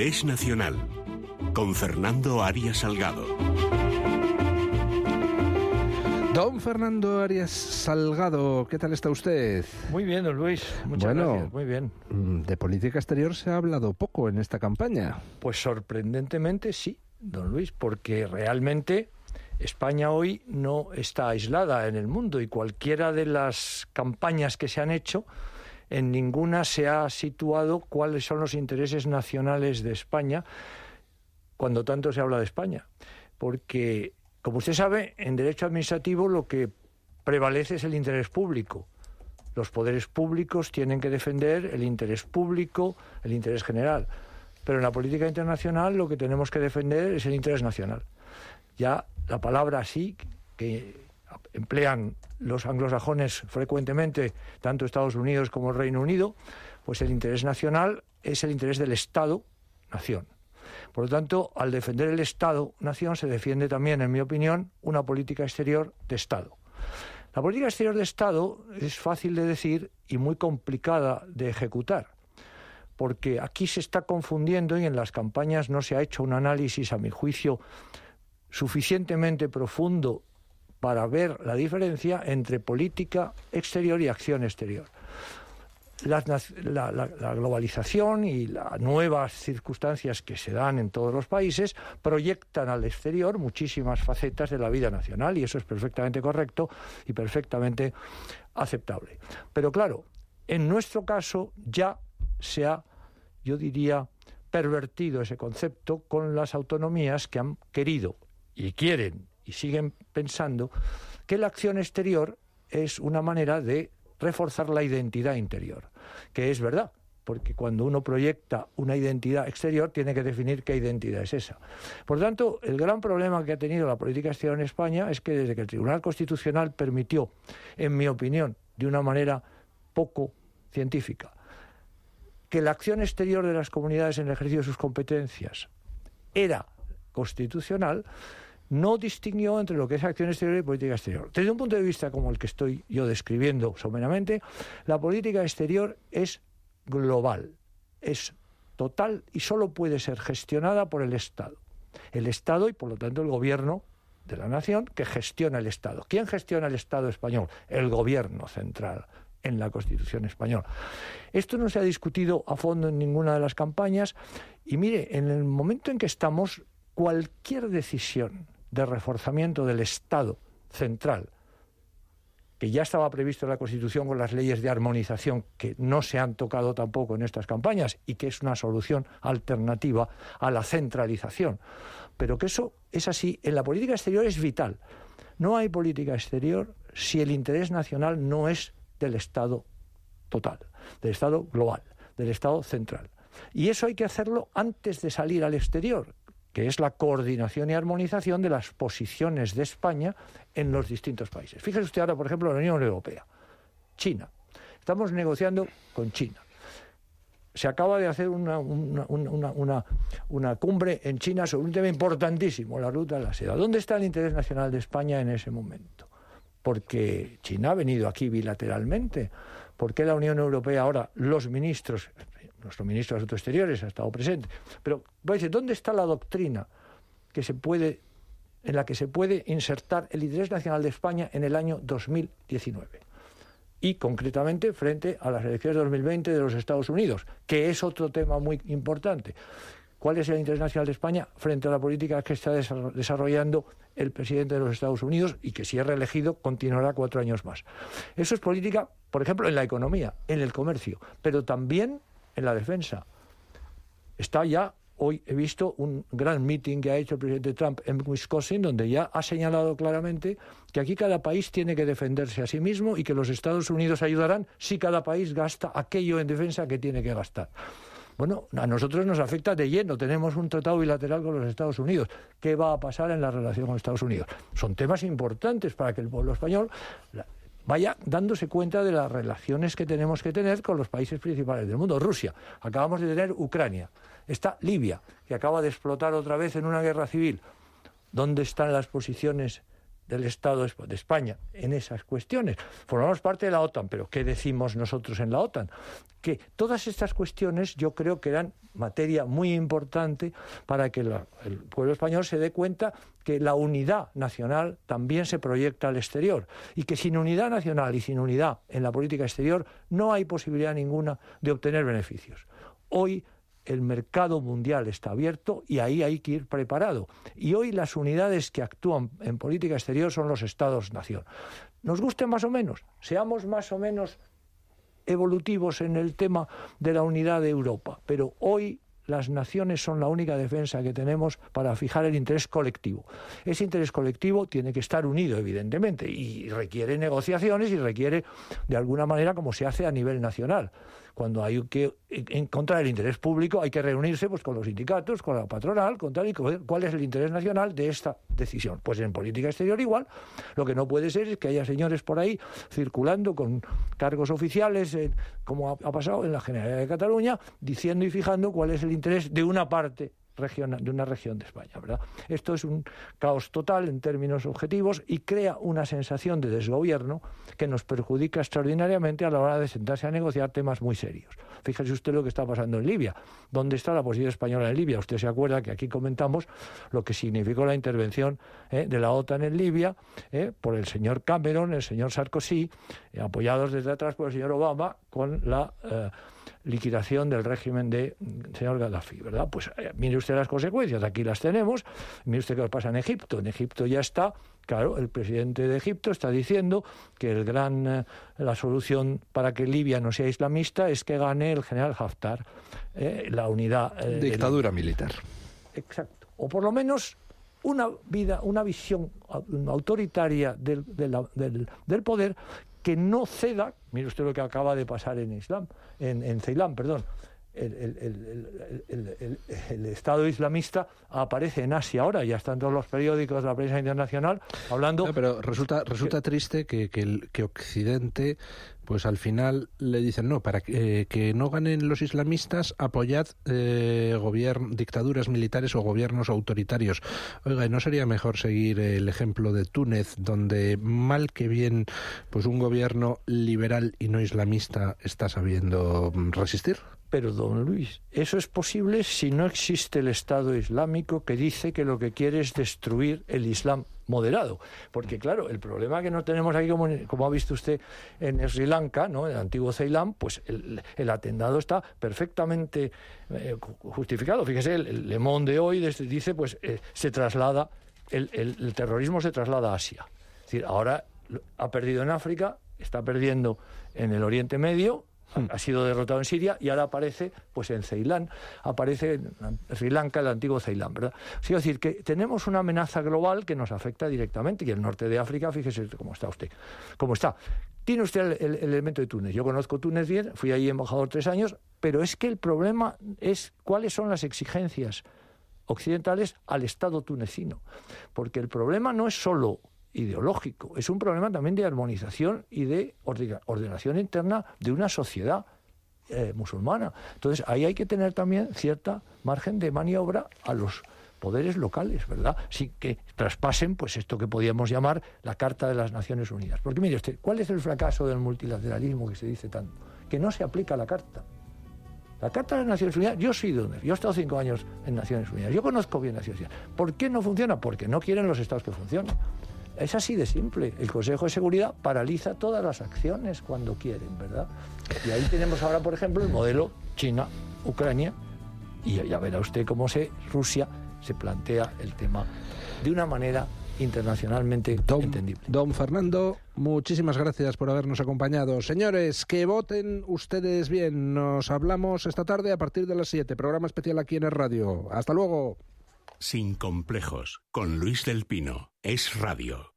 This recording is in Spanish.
Interés Nacional con Fernando Arias Salgado. Don Fernando Arias Salgado, ¿qué tal está usted? Muy bien, don Luis. Muchas bueno, gracias. Muy bien. mm, De política exterior se ha hablado poco en esta campaña. Pues sorprendentemente sí, don Luis, porque realmente España hoy no está aislada en el mundo y cualquiera de las campañas que se han hecho, en ninguna se ha situado cuáles son los intereses nacionales de España cuando tanto se habla de España. Porque, como usted sabe, en derecho administrativo lo que prevalece es el interés público. Los poderes públicos tienen que defender el interés público, el interés general. Pero en la política internacional lo que tenemos que defender es el interés nacional. Ya la palabra sí, que emplean los anglosajones frecuentemente, tanto Estados Unidos como el Reino Unido, pues el interés nacional es el interés del Estado-nación. Por lo tanto, al defender el Estado-nación se defiende también, en mi opinión, una política exterior de Estado. La política exterior de Estado es fácil de decir y muy complicada de ejecutar, porque aquí se está confundiendo y en las campañas no se ha hecho un análisis, a mi juicio, suficientemente profundo para ver la diferencia entre política exterior y acción exterior. La globalización y las nuevas circunstancias que se dan en todos los países proyectan al exterior muchísimas facetas de la vida nacional y eso es perfectamente correcto y perfectamente aceptable. Pero claro, en nuestro caso ya se ha, yo diría, pervertido ese concepto con las autonomías que han querido y quieren y siguen pensando que la acción exterior es una manera de reforzar la identidad interior, que es verdad, porque cuando uno proyecta una identidad exterior tiene que definir qué identidad es esa. Por tanto, el gran problema que ha tenido la política exterior en España es que desde que el Tribunal Constitucional permitió, en mi opinión, de una manera poco científica, que la acción exterior de las comunidades en el ejercicio de sus competencias era constitucional, no distinguió entre lo que es acción exterior y política exterior. Desde un punto de vista como el que estoy yo describiendo someramente, la política exterior es global, es total y solo puede ser gestionada por el Estado. El Estado y, por lo tanto, el gobierno de la nación que gestiona el Estado. ¿Quién gestiona el Estado español? El gobierno central en la Constitución española. Esto no se ha discutido a fondo en ninguna de las campañas y mire, en el momento en que estamos, cualquier decisión de reforzamiento del Estado central, que ya estaba previsto en la Constitución con las leyes de armonización que no se han tocado tampoco en estas campañas y que es una solución alternativa a la centralización. Pero que eso es así, en la política exterior es vital. No hay política exterior si el interés nacional no es del Estado total, del Estado global, del Estado central. Y eso hay que hacerlo antes de salir al exterior, que es la coordinación y armonización de las posiciones de España en los distintos países. Fíjese usted ahora, por ejemplo, la Unión Europea, China. Estamos negociando con China. Se acaba de hacer una, una, una, una, cumbre en China sobre un tema importantísimo, la ruta de la seda. ¿Dónde está el interés nacional de España en ese momento? Porque China ha venido aquí bilateralmente. ¿Por qué la Unión Europea ahora, los ministros, nuestro ministro de Asuntos Exteriores ha estado presente, pero decir, ¿dónde está la doctrina que se puede, en la que se puede insertar el interés nacional de España en el año 2019? Y concretamente frente a las elecciones de 2020 de los Estados Unidos, que es otro tema muy importante. ¿Cuál es el interés nacional de España frente a la política que está desarrollando el presidente de los Estados Unidos y que si es reelegido continuará cuatro años más? Eso es política, por ejemplo, en la economía, en el comercio, pero también en la defensa. Está ya, hoy he visto un gran meeting que ha hecho el presidente Trump en Wisconsin, donde ya ha señalado claramente que aquí cada país tiene que defenderse a sí mismo y que los Estados Unidos ayudarán si cada país gasta aquello en defensa que tiene que gastar. Bueno, a nosotros nos afecta de lleno. Tenemos un tratado bilateral con los Estados Unidos. ¿Qué va a pasar en la relación con Estados Unidos? Son temas importantes para que el pueblo español vaya dándose cuenta de las relaciones que tenemos que tener con los países principales del mundo. Rusia, acabamos de tener Ucrania, está Libia, que acaba de explotar otra vez en una guerra civil. ¿Dónde están las posiciones del Estado de España en esas cuestiones. Formamos parte de la OTAN, pero ¿qué decimos nosotros en la OTAN? Que todas estas cuestiones yo creo que eran materia muy importante para que el pueblo español se dé cuenta que la unidad nacional también se proyecta al exterior y que sin unidad nacional y sin unidad en la política exterior no hay posibilidad ninguna de obtener beneficios. Hoy el mercado mundial está abierto y ahí hay que ir preparado. Y hoy las unidades que actúan en política exterior son los Estados-nación. Nos guste más o menos, seamos más o menos evolutivos en el tema de la unidad de Europa, pero hoy las naciones son la única defensa que tenemos para fijar el interés colectivo. Ese interés colectivo tiene que estar unido, evidentemente, y requiere negociaciones y requiere, de alguna manera, como se hace a nivel nacional cuando hay que encontrar el interés público, hay que reunirse pues, con los sindicatos, con la patronal, con tal y cuál es el interés nacional de esta decisión. Pues en política exterior igual, lo que no puede ser es que haya señores por ahí circulando con cargos oficiales, como ha pasado en la Generalidad de Cataluña, diciendo y fijando cuál es el interés de una parte de una región de España. ¿verdad? Esto es un caos total en términos objetivos y crea una sensación de desgobierno que nos perjudica extraordinariamente a la hora de sentarse a negociar temas muy serios. Fíjese usted lo que está pasando en Libia. ¿Dónde está la posición española en Libia? Usted se acuerda que aquí comentamos lo que significó la intervención eh, de la OTAN en Libia eh, por el señor Cameron, el señor Sarkozy, eh, apoyados desde atrás por el señor Obama, con la liquidación del régimen de mm, señor Gaddafi, ¿verdad? Pues eh, mire usted las consecuencias, aquí las tenemos, mire usted qué pasa en Egipto, en Egipto ya está, claro, el presidente de Egipto está diciendo que el gran, eh, la solución para que Libia no sea islamista es que gane el general Haftar, eh, la unidad... Dictadura militar. Exacto, o por lo menos una vida, una visión autoritaria del, del, del poder que no ceda, mire usted lo que acaba de pasar en Islam, en, en Ceilán, perdón, el, Estado islamista aparece en Asia ahora, ya están todos los periódicos la prensa internacional hablando... pero resulta, resulta triste que, que, Occidente, pues al final le dicen, no, para que, eh, no ganen los islamistas, apoyad eh, dictaduras militares o gobiernos autoritarios. Oiga, ¿no sería mejor seguir el ejemplo de Túnez, donde mal que bien, pues un gobierno liberal y no islamista está sabiendo resistir? Pero, don Luis, eso es posible si no existe el Estado Islámico que dice que lo que quiere es destruir el Islam moderado. Porque, claro, el problema que no tenemos aquí, como, ha visto usted en Sri Lanka, ¿no? en el antiguo Ceilán, pues el, atentado está perfectamente eh, justificado. Fíjese, el, Le Monde de hoy dice, pues eh, se traslada, el, el terrorismo se traslada a Asia. Es decir, ahora ha perdido en África, está perdiendo en el Oriente Medio, ha sido derrotado en Siria y ahora aparece pues en Ceilán, aparece en Sri Lanka, el antiguo Ceilán, ¿verdad? es decir, que tenemos una amenaza global que nos afecta directamente y el norte de África, fíjese cómo está usted, cómo está. Tiene usted el, elemento de Túnez. Yo conozco Túnez bien, fui ahí embajador tres años, pero es que el problema es cuáles son las exigencias occidentales al Estado tunecino. Porque el problema no es solo ideológico, es un problema también de armonización y de ordenación interna de una sociedad eh, musulmana. Entonces, ahí hay que tener también cierta margen de maniobra a los poderes locales, ¿verdad? Sin que traspasen, pues esto que podíamos llamar la Carta de las Naciones Unidas. Porque mire usted, ¿cuál es el fracaso del multilateralismo que se dice tanto? Que no se aplica la Carta. La Carta de las Naciones Unidas, yo soy de donde, yo he estado cinco años en Naciones Unidas, yo conozco bien Naciones Unidas. ¿Por qué no funciona? Porque no quieren los estados que funcionen. Es así de simple. El Consejo de Seguridad paraliza todas las acciones cuando quieren, ¿verdad? Y ahí tenemos ahora, por ejemplo, el modelo China-Ucrania. Y ya verá usted cómo se, Rusia se plantea el tema de una manera internacionalmente entendible. Don Fernando, muchísimas gracias por habernos acompañado. Señores, que voten ustedes bien. Nos hablamos esta tarde a partir de las 7. Programa especial aquí en el radio. Hasta luego. Sin complejos, con Luis del Pino. Es radio.